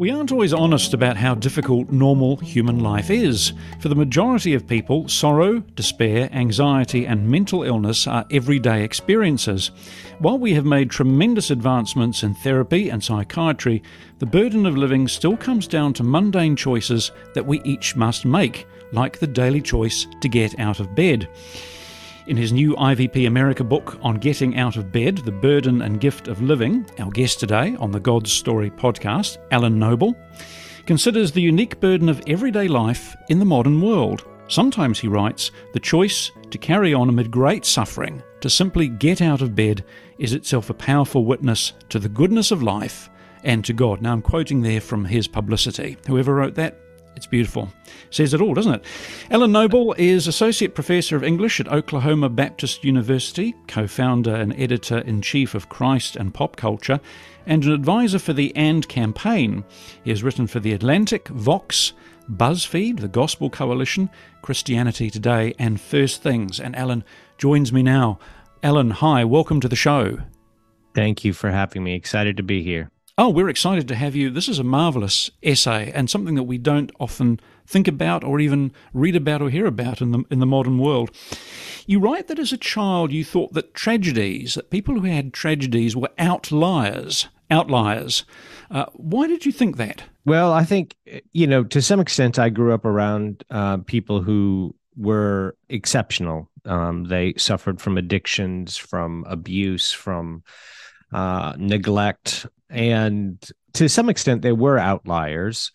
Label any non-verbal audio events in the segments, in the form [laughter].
We aren't always honest about how difficult normal human life is. For the majority of people, sorrow, despair, anxiety, and mental illness are everyday experiences. While we have made tremendous advancements in therapy and psychiatry, the burden of living still comes down to mundane choices that we each must make, like the daily choice to get out of bed. In his new IVP America book on getting out of bed, the burden and gift of living, our guest today on the God's Story podcast, Alan Noble, considers the unique burden of everyday life in the modern world. Sometimes, he writes, the choice to carry on amid great suffering, to simply get out of bed, is itself a powerful witness to the goodness of life and to God. Now, I'm quoting there from his publicity. Whoever wrote that, it's beautiful. Says it all, doesn't it? Alan Noble is Associate Professor of English at Oklahoma Baptist University, co founder and editor in chief of Christ and Pop Culture, and an advisor for the AND campaign. He has written for The Atlantic, Vox, BuzzFeed, the Gospel Coalition, Christianity Today, and First Things. And Alan joins me now. Alan, hi, welcome to the show. Thank you for having me. Excited to be here. Oh, we're excited to have you. This is a marvelous essay and something that we don't often think about or even read about or hear about in the in the modern world. You write that as a child you thought that tragedies, that people who had tragedies were outliers, outliers. Uh, why did you think that? Well, I think you know to some extent I grew up around uh, people who were exceptional. Um, they suffered from addictions, from abuse, from uh, neglect, and to some extent they were outliers.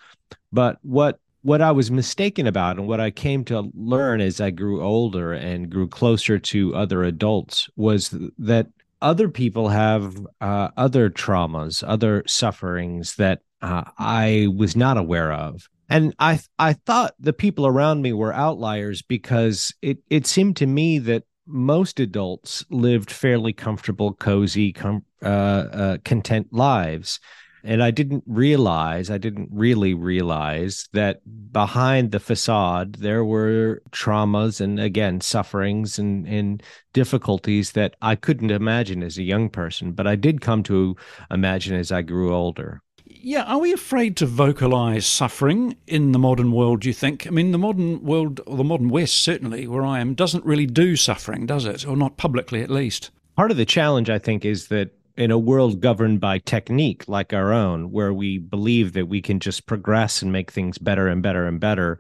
But what what i was mistaken about and what i came to learn as i grew older and grew closer to other adults was that other people have uh, other traumas other sufferings that uh, i was not aware of. And i i thought the people around me were outliers because it it seemed to me that most adults lived fairly comfortable, cozy, com- uh, uh, content lives. And I didn't realize, I didn't really realize that behind the facade, there were traumas and again, sufferings and, and difficulties that I couldn't imagine as a young person, but I did come to imagine as I grew older. Yeah, are we afraid to vocalize suffering in the modern world, do you think? I mean, the modern world, or the modern West, certainly, where I am, doesn't really do suffering, does it? Or not publicly, at least. Part of the challenge, I think, is that in a world governed by technique like our own, where we believe that we can just progress and make things better and better and better,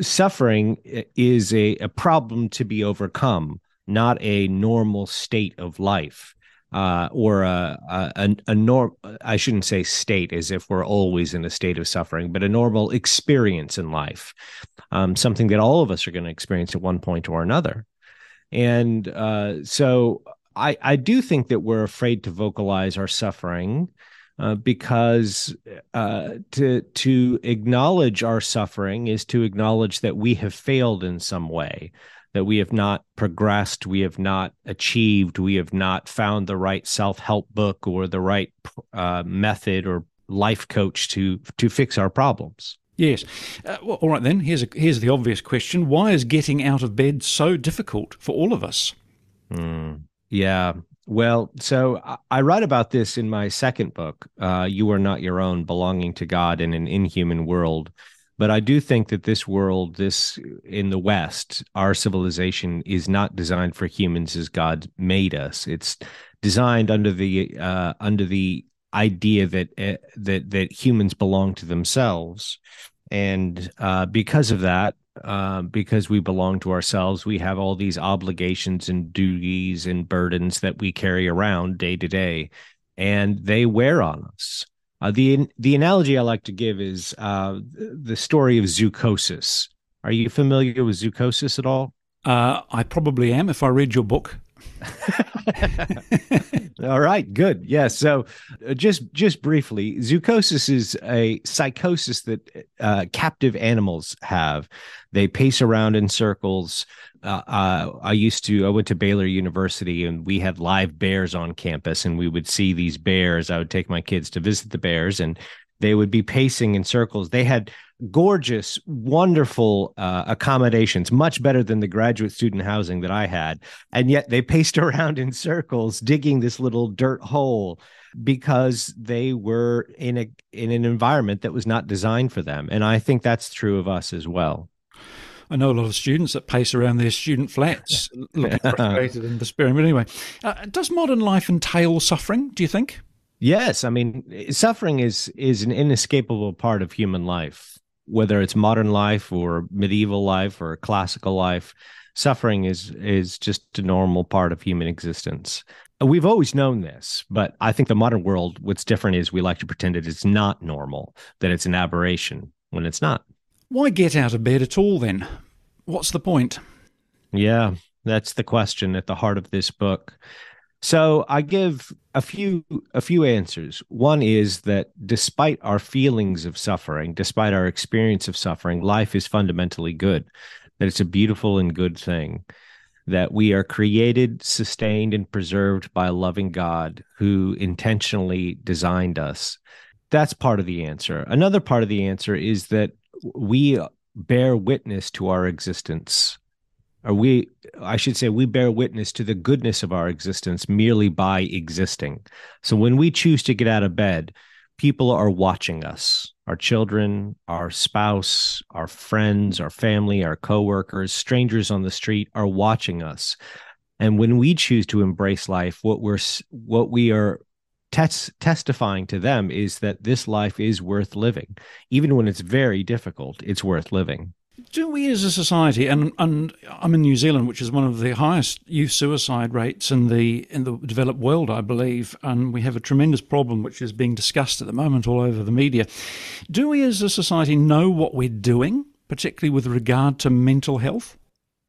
suffering is a, a problem to be overcome, not a normal state of life uh, or a, a, a norm. I shouldn't say state as if we're always in a state of suffering, but a normal experience in life, um, something that all of us are going to experience at one point or another. And uh, so I, I do think that we're afraid to vocalize our suffering uh, because uh, to to acknowledge our suffering is to acknowledge that we have failed in some way that we have not progressed, we have not achieved, we have not found the right self help book or the right uh, method or life coach to to fix our problems. Yes. Uh, well, all right then. Here's a, here's the obvious question: Why is getting out of bed so difficult for all of us? Mm, yeah. Well, so I write about this in my second book, uh, "You Are Not Your Own: Belonging to God in an Inhuman World." But I do think that this world, this in the West, our civilization is not designed for humans as God made us. It's designed under the uh, under the idea that uh, that that humans belong to themselves, and uh, because of that, uh, because we belong to ourselves, we have all these obligations and duties and burdens that we carry around day to day, and they wear on us. Uh, the the analogy I like to give is uh, the story of zoochosis. Are you familiar with zoochosis at all? Uh, I probably am if I read your book. [laughs] [laughs] all right, good. Yes. Yeah, so, uh, just just briefly, zoochosis is a psychosis that uh, captive animals have. They pace around in circles uh, uh, I used to, I went to Baylor University and we had live bears on campus and we would see these bears. I would take my kids to visit the bears and They would be pacing in circles. They had gorgeous, wonderful uh, accommodations, much better than the graduate student housing that I had. And yet they paced [laughs] around in circles, digging this little dirt hole because they were in a in an environment that was not designed for them. And I think that's true of us as well. I know a lot of students that pace around their student flats [laughs] looking frustrated and despairing. But anyway, uh, does modern life entail suffering, do you think? Yes, I mean suffering is is an inescapable part of human life, whether it's modern life or medieval life or classical life. Suffering is is just a normal part of human existence. We've always known this, but I think the modern world, what's different is we like to pretend it is not normal, that it's an aberration when it's not. Why get out of bed at all then? What's the point? Yeah, that's the question at the heart of this book. So I give a few a few answers. One is that despite our feelings of suffering, despite our experience of suffering, life is fundamentally good. That it's a beautiful and good thing. That we are created, sustained, and preserved by a loving God who intentionally designed us. That's part of the answer. Another part of the answer is that we bear witness to our existence or we i should say we bear witness to the goodness of our existence merely by existing. So when we choose to get out of bed people are watching us. Our children our spouse our friends our family our coworkers strangers on the street are watching us. And when we choose to embrace life what we're what we are tes- testifying to them is that this life is worth living. Even when it's very difficult it's worth living do we as a society, and, and I'm in New Zealand, which is one of the highest youth suicide rates in the in the developed world, I believe, and we have a tremendous problem which is being discussed at the moment all over the media. Do we as a society know what we're doing, particularly with regard to mental health?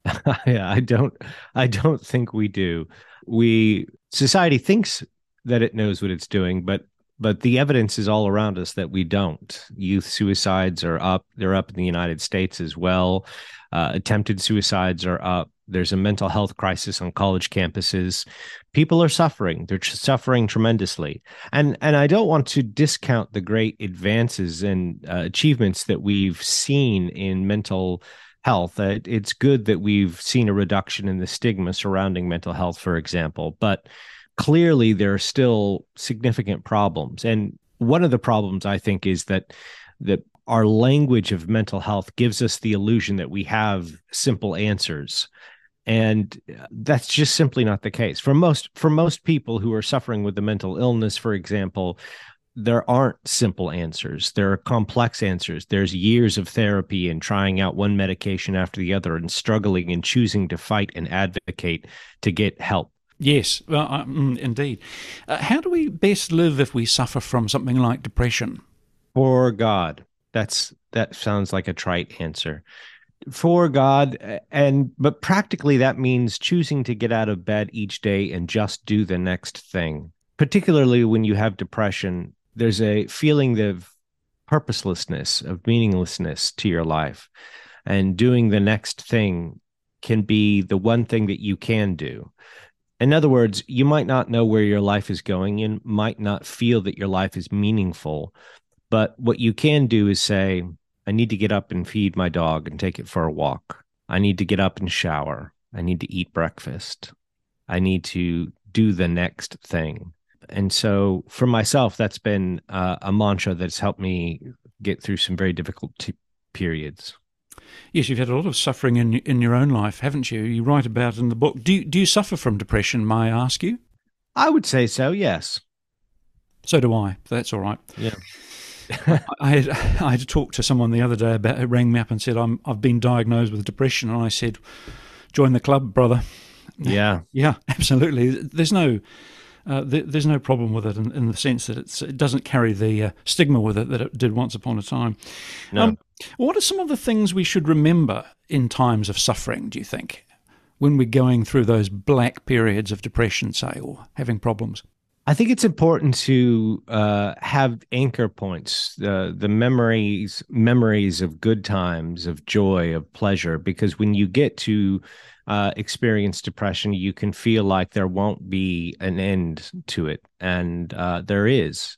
[laughs] yeah, I don't I don't think we do. We society thinks that it knows what it's doing, but but the evidence is all around us that we don't. Youth suicides are up. They're up in the United States as well. Uh, attempted suicides are up. There's a mental health crisis on college campuses. People are suffering. They're suffering tremendously. And and I don't want to discount the great advances and uh, achievements that we've seen in mental health. Uh, it's good that we've seen a reduction in the stigma surrounding mental health, for example. But clearly there are still significant problems. And one of the problems I think is that that our language of mental health gives us the illusion that we have simple answers. And that's just simply not the case. For most for most people who are suffering with a mental illness for example there aren't simple answers. There are complex answers. There's years of therapy and trying out one medication after the other and struggling and choosing to fight and advocate to get help Yes, well, uh, indeed. Uh, how do we best live if we suffer from something like depression? For God. That's that sounds like a trite answer. For God, and but practically that means choosing to get out of bed each day and just do the next thing. Particularly when you have depression, there's a feeling of purposelessness, of meaninglessness to your life. And doing the next thing can be the one thing that you can do in other words, you might not know where your life is going and might not feel that your life is meaningful. But what you can do is say, I need to get up and feed my dog and take it for a walk. I need to get up and shower. I need to eat breakfast. I need to do the next thing. And so for myself, that's been uh, a mantra that's helped me get through some very difficult t- periods. Yes, you've had a lot of suffering in in your own life, haven't you? You write about in the book. Do you, do you suffer from depression? May I ask you? I would say so. Yes. So do I. That's all right. Yeah. [laughs] I had I had to talk to someone the other day about. It rang me up and said, "I'm I've been diagnosed with depression," and I said, "Join the club, brother." Yeah. [laughs] yeah, absolutely. There's no uh, th- there's no problem with it in, in, the sense that it doesn't carry the uh, stigma with it that it did once upon a time. No. Um, what are some of the things we should remember in times of suffering, do you think, when we're going through those black periods of depression, say, or having problems? I think it's important to uh, have anchor points, the the memories memories of good times, of joy, of pleasure. Because when you get to uh, experience depression, you can feel like there won't be an end to it, and uh, there is.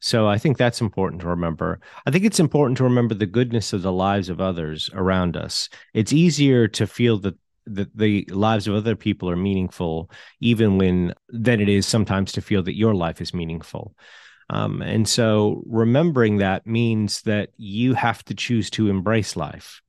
So I think that's important to remember. I think it's important to remember the goodness of the lives of others around us. It's easier to feel that that the lives of other people are meaningful even when than it is sometimes to feel that your life is meaningful um, and so remembering that means that you have to choose to embrace life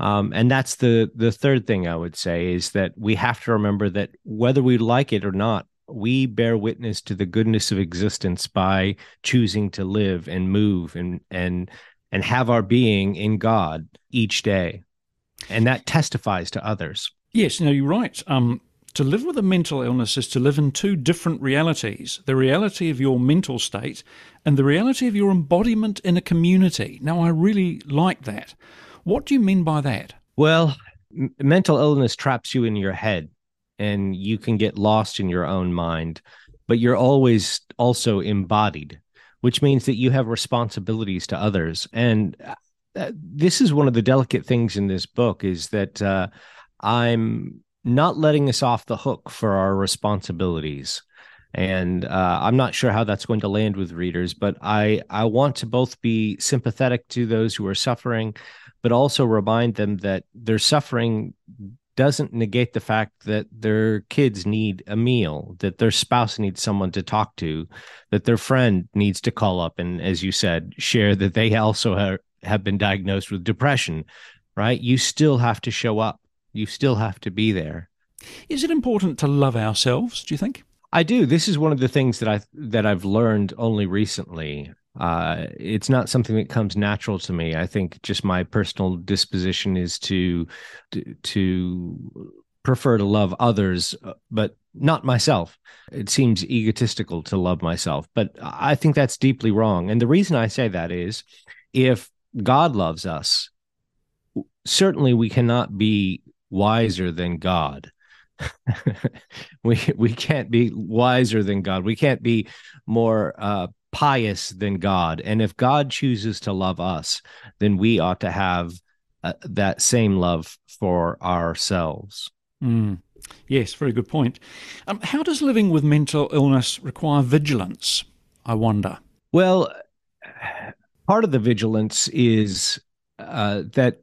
um, and that's the the third thing i would say is that we have to remember that whether we like it or not we bear witness to the goodness of existence by choosing to live and move and and and have our being in God each day. And that testifies to others. Yes, no, you're right. Um, to live with a mental illness is to live in two different realities the reality of your mental state and the reality of your embodiment in a community. Now, I really like that. What do you mean by that? Well, m- mental illness traps you in your head and you can get lost in your own mind, but you're always also embodied, which means that you have responsibilities to others. And uh, this is one of the delicate things in this book is that uh, I'm not letting us off the hook for our responsibilities. And uh, I'm not sure how that's going to land with readers, but I, I want to both be sympathetic to those who are suffering, but also remind them that their suffering doesn't negate the fact that their kids need a meal, that their spouse needs someone to talk to, that their friend needs to call up and, as you said, share that they also have, have been diagnosed with depression, right? You still have to show up. You still have to be there. Is it important to love ourselves, do you think? I do. This is one of the things that I that I've learned only recently uh, it's not something that comes natural to me. I think just my personal disposition is to to prefer to love others, uh, but not myself. It seems egotistical to love myself, but I think that's deeply wrong. And the reason I say that is, if God loves us, certainly we cannot be wiser than God. [laughs] we we can't be wiser than God. We can't be more uh, pious than God. And if God chooses to love us, then we ought to have uh, that same love for ourselves. Mm. Yes, very good point. Um, how does living with mental illness require vigilance? I wonder. Well, part of the vigilance is uh, that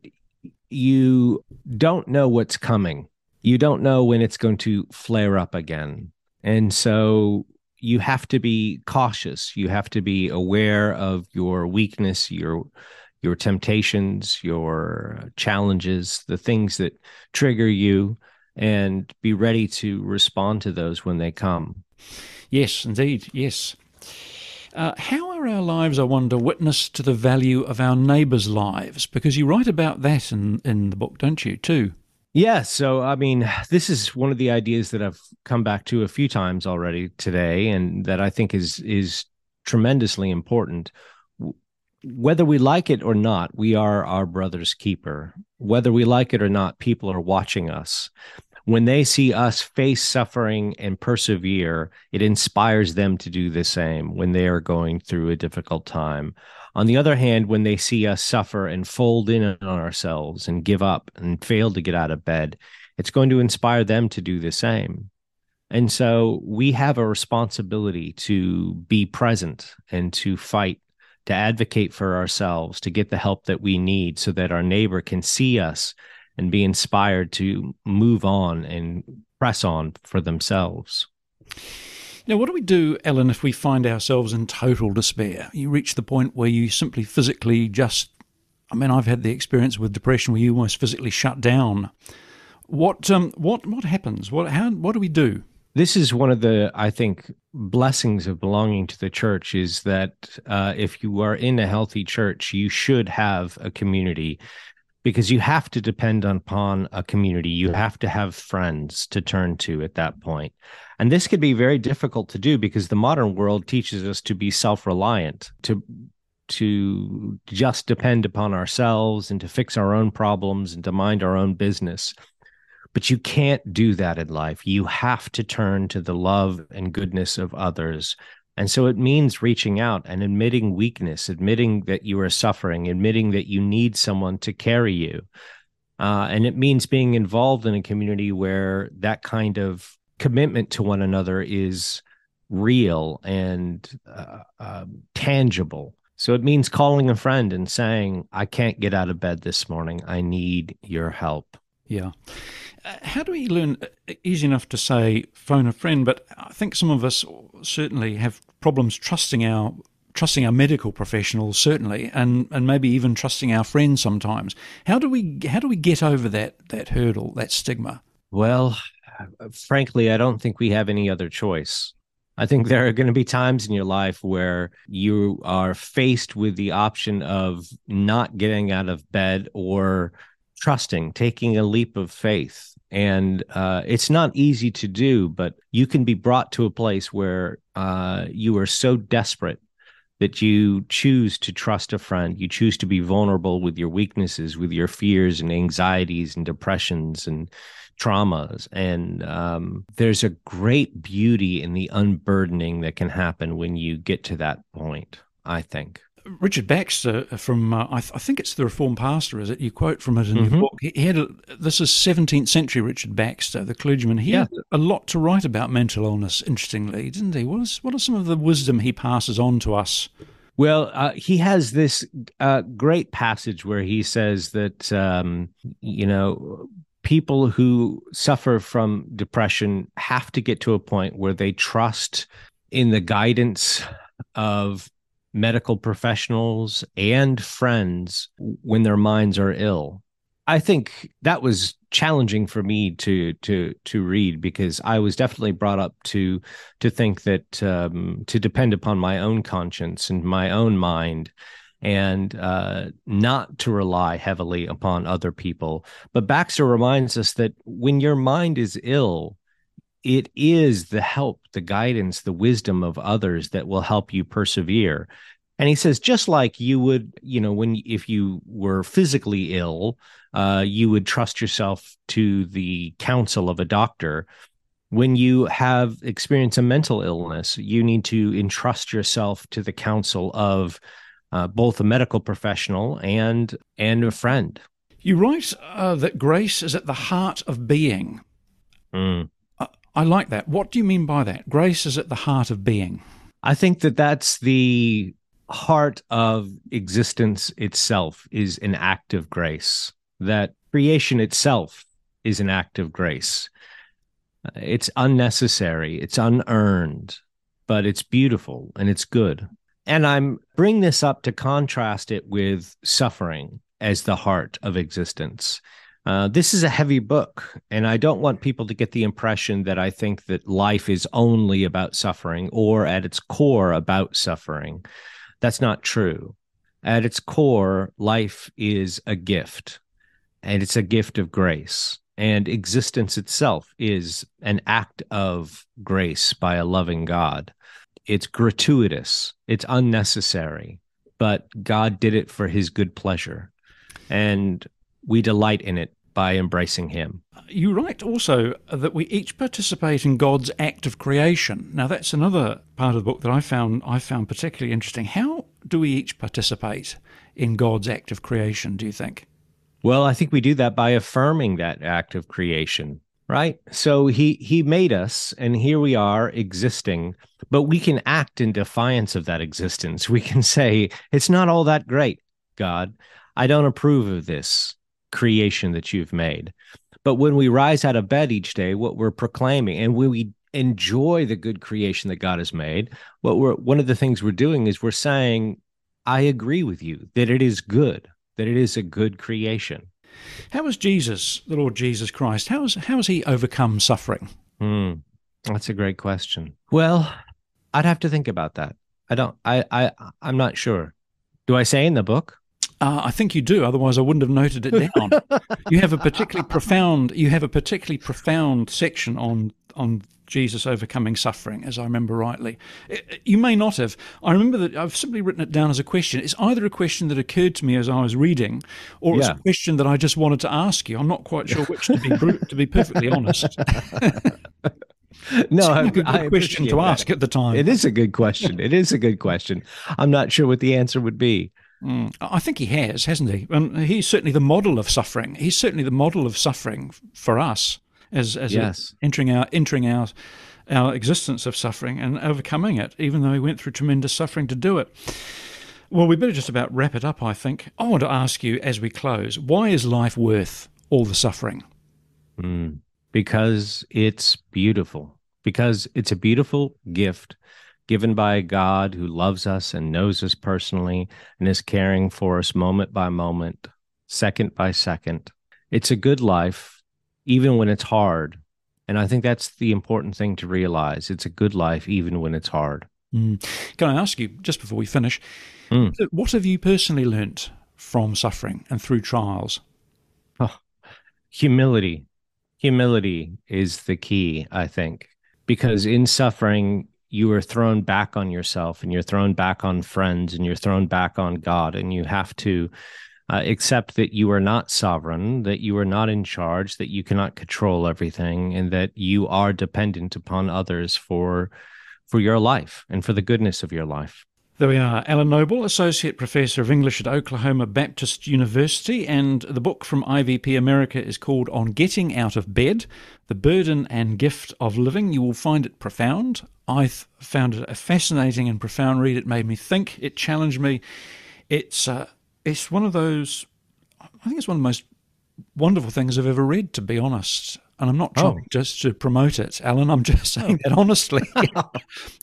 you don't know what's coming. You don't know when it's going to flare up again. And so you have to be cautious. You have to be aware of your weakness, your your temptations, your challenges, the things that trigger you, and be ready to respond to those when they come. Yes, indeed. Yes. Uh, how are our lives, I wonder, witness to the value of our neighbours' lives? Because you write about that in, in the book, don't you, too? Yeah. So, I mean, this is one of the ideas that I've come back to a few times already today, and that I think is is tremendously important. Whether we like it or not, we are our brother's keeper. Whether we like it or not, people are watching us. When they see us face suffering and persevere, it inspires them to do the same when they are going through a difficult time. On the other hand, when they see us suffer and fold in on ourselves and give up and fail to get out of bed, it's going to inspire them to do the same. And so we have a responsibility to be present and to fight, to advocate for ourselves, to get the help that we need so that our neighbor can see us and be inspired to move on and press on for themselves. Now, what do we do, Alan, if we find ourselves in total despair? You reach the point where you simply physically just, I mean, I've had the experience with depression where you almost physically shut down. What, um, what, what happens? What, how, what do we do? This is one of the, I think, blessings of belonging to the church is that uh, if you are in a healthy church, you should have a community because you have to depend upon a community. You have to have friends to turn to at that. And this could be very difficult to do because the modern world teaches us to be self-reliant, to to just depend upon ourselves and to fix our own problems and to mind our own business. But you can't do that in life. You have to turn to the love and goodness of others and so it means reaching out and admitting weakness, admitting that you are suffering, admitting that you need someone to carry you. Uh, and it means being involved in a community where that kind of commitment to one another is real and uh, uh, tangible. So it means calling a friend and saying, I can't get out of bed this morning. I need your help. Yeah. Uh, how do we learn? Uh, easy enough to say phone a friend, but I think some of us certainly have problems trusting our trusting our medical professionals certainly and and maybe even trusting our friends sometimes. How do we how do we get over that that hurdle that stigma? Well frankly i don't think we have any other choice. I think there are going to be times in your life where you are faced with the option of not getting out of bed or trusting taking a leap of faith. And uh, it's not easy to do but you can be brought to a place where uh, you are so desperate that you choose to trust a friend. You choose to be vulnerable with your weaknesses with your fears and anxieties and depressions and traumas. And um, there's a great beauty in the unburdening that can happen when you get to that point i think Richard Baxter from uh, I, th- I, think it's the Reformed Pastor, is it? You quote from it in mm-hmm. your book. He, had a, this is 17th century Richard Baxter, the clergyman. He yeah. had a lot to write about mental illness. Interestingly, didn't he? What is what are some of the wisdom he passes on to us? Well, uh, he has this uh, great passage where he says that um, you know people who suffer from depression have to get to a point where they trust in the guidance of medical professionals and friends when their minds are ill. I think that was challenging for me to to to read because I was definitely brought up to to think that um, to depend upon my own conscience and my own mind and uh, not to rely heavily upon other people. But Baxter reminds us that when your mind is ill, it is the help, the guidance, the wisdom of others that will help you persevere. And he says, just like you would, you know, when if you were physically ill, uh, you would trust yourself to the counsel of a doctor. When you have experienced a mental illness, you need to entrust yourself to the counsel of uh, both a medical professional and and a friend. You write uh, that grace is at the heart of being. Mm. I like that. What do you mean by that? Grace is at the heart of being. I think that that's the heart of existence itself is an act of grace. That creation itself is an act of grace. Uh, it's unnecessary, it's unearned, but it's beautiful and it's good. And I'm bring this up to contrast it with suffering as the heart of existence. Uh, this is a heavy book, and I don't want people to get the impression that I think that life is only about suffering or at its core about suffering. That's not true. At its core, life is a gift, and it's a gift of grace. And existence itself is an act of grace by a loving God. It's gratuitous, it's unnecessary, but God did it for his good pleasure. And we delight in it by embracing Him. You write also that we each participate in God's act of creation. Now, that's another part of the book that I found I found particularly interesting. How do we each participate in God's act of creation? Do you think? Well, I think we do that by affirming that act of creation, right? So he he made us, and here we are existing. But we can act in defiance of that existence. [laughs] We can say it's not all that great, God. I don't approve of this creation that you've made. But when we rise out of bed each day, what we're proclaiming and when we enjoy the good creation that God has made, what we're one of the things we're doing is we're saying, I agree with you that it is good, that it is a good creation. How was Jesus, the Lord Jesus Christ, how has how has he overcome suffering? Hmm. That's a great question. Well, I'd have to think about that. I don't I I I'm not sure. Do I say in the book? Uh, I think you do. Otherwise, I wouldn't have noted it down. you have a particularly profound. You have a particularly profound section on on Jesus overcoming suffering, as I remember rightly. Uh, you may not have. I remember that I've simply written it down as a question. It's either a question that occurred to me as I was reading, or it's a question that I just wanted to ask you. I'm not quite sure which to be [laughs] to be perfectly honest. [laughs] no, I, [laughs] a good I question to that. ask at the time. It is a good question. It is a good question. I'm not sure what the answer would be. Mm, I think he has, hasn't he? And he's certainly the model of suffering. He's certainly the model of suffering for us as as yes. entering our entering our our existence of suffering and overcoming it, even though he went through tremendous suffering to do it. Well, we better just about wrap it up, I think. I want to ask you as we close why is life worth all the suffering? Mm, because it's beautiful, because it's a beautiful gift given by a God who loves us and knows us personally and is caring for us moment by moment, second by second. It's a good life, even when it's hard. And I think that's the important thing to realize. It's a good life, even when it's hard. Mm. Can I ask you, just before we finish, mm. what have you personally learnt from suffering and through trials? Oh, humility. Humility is the key, I think, because in suffering, you are thrown back on yourself and you're thrown back on friends and you're thrown back on God. And you have to uh, accept that you are not sovereign, that you are not in charge, that you cannot control everything, and that you are dependent upon others for for your life and for the goodness of your life. There we are. Alan Noble, Associate Professor of English at Oklahoma Baptist University, and the book from IVP America is called On Getting Out of Bed The Burden and Gift of Living. You will find it profound. I found it a fascinating and profound read. It made me think, it challenged me. It's, uh, it's one of those, I think it's one of the most wonderful things I've ever read, to be honest. And I'm not trying oh. just to promote it, Alan. I'm just [laughs] saying oh. that honestly. [laughs] I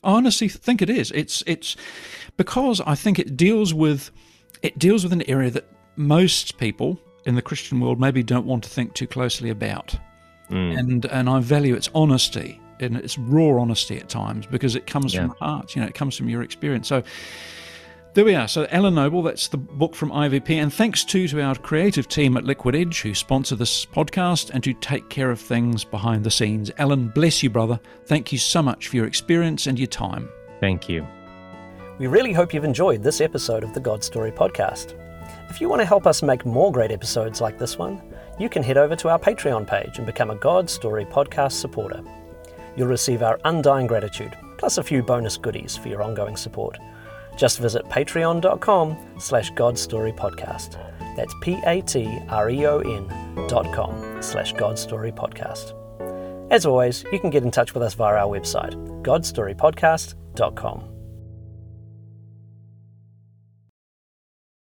honestly think it is. It's it's because I think it deals with it deals with an area that most people in the Christian world maybe don't want to think too closely about. Mm. And and I value its honesty and its raw honesty at times because it comes yeah. from the heart. You know, it comes from your experience. So there we are. So, Alan Noble, that's the book from IVP. And thanks too to our creative team at Liquid Edge who sponsor this podcast and to take care of things behind the scenes. Alan, bless you, brother. Thank you so much for your experience and your time. Thank you. We really hope you've enjoyed this episode of the God Story podcast. If you want to help us make more great episodes like this one, you can head over to our Patreon page and become a God Story podcast supporter. You'll receive our undying gratitude, plus a few bonus goodies for your ongoing support. Just visit patreon.com slash godstorypodcast. That's P-A-T-R-E-O-N dot com slash godstorypodcast. As always, you can get in touch with us via our website, godstorypodcast.com.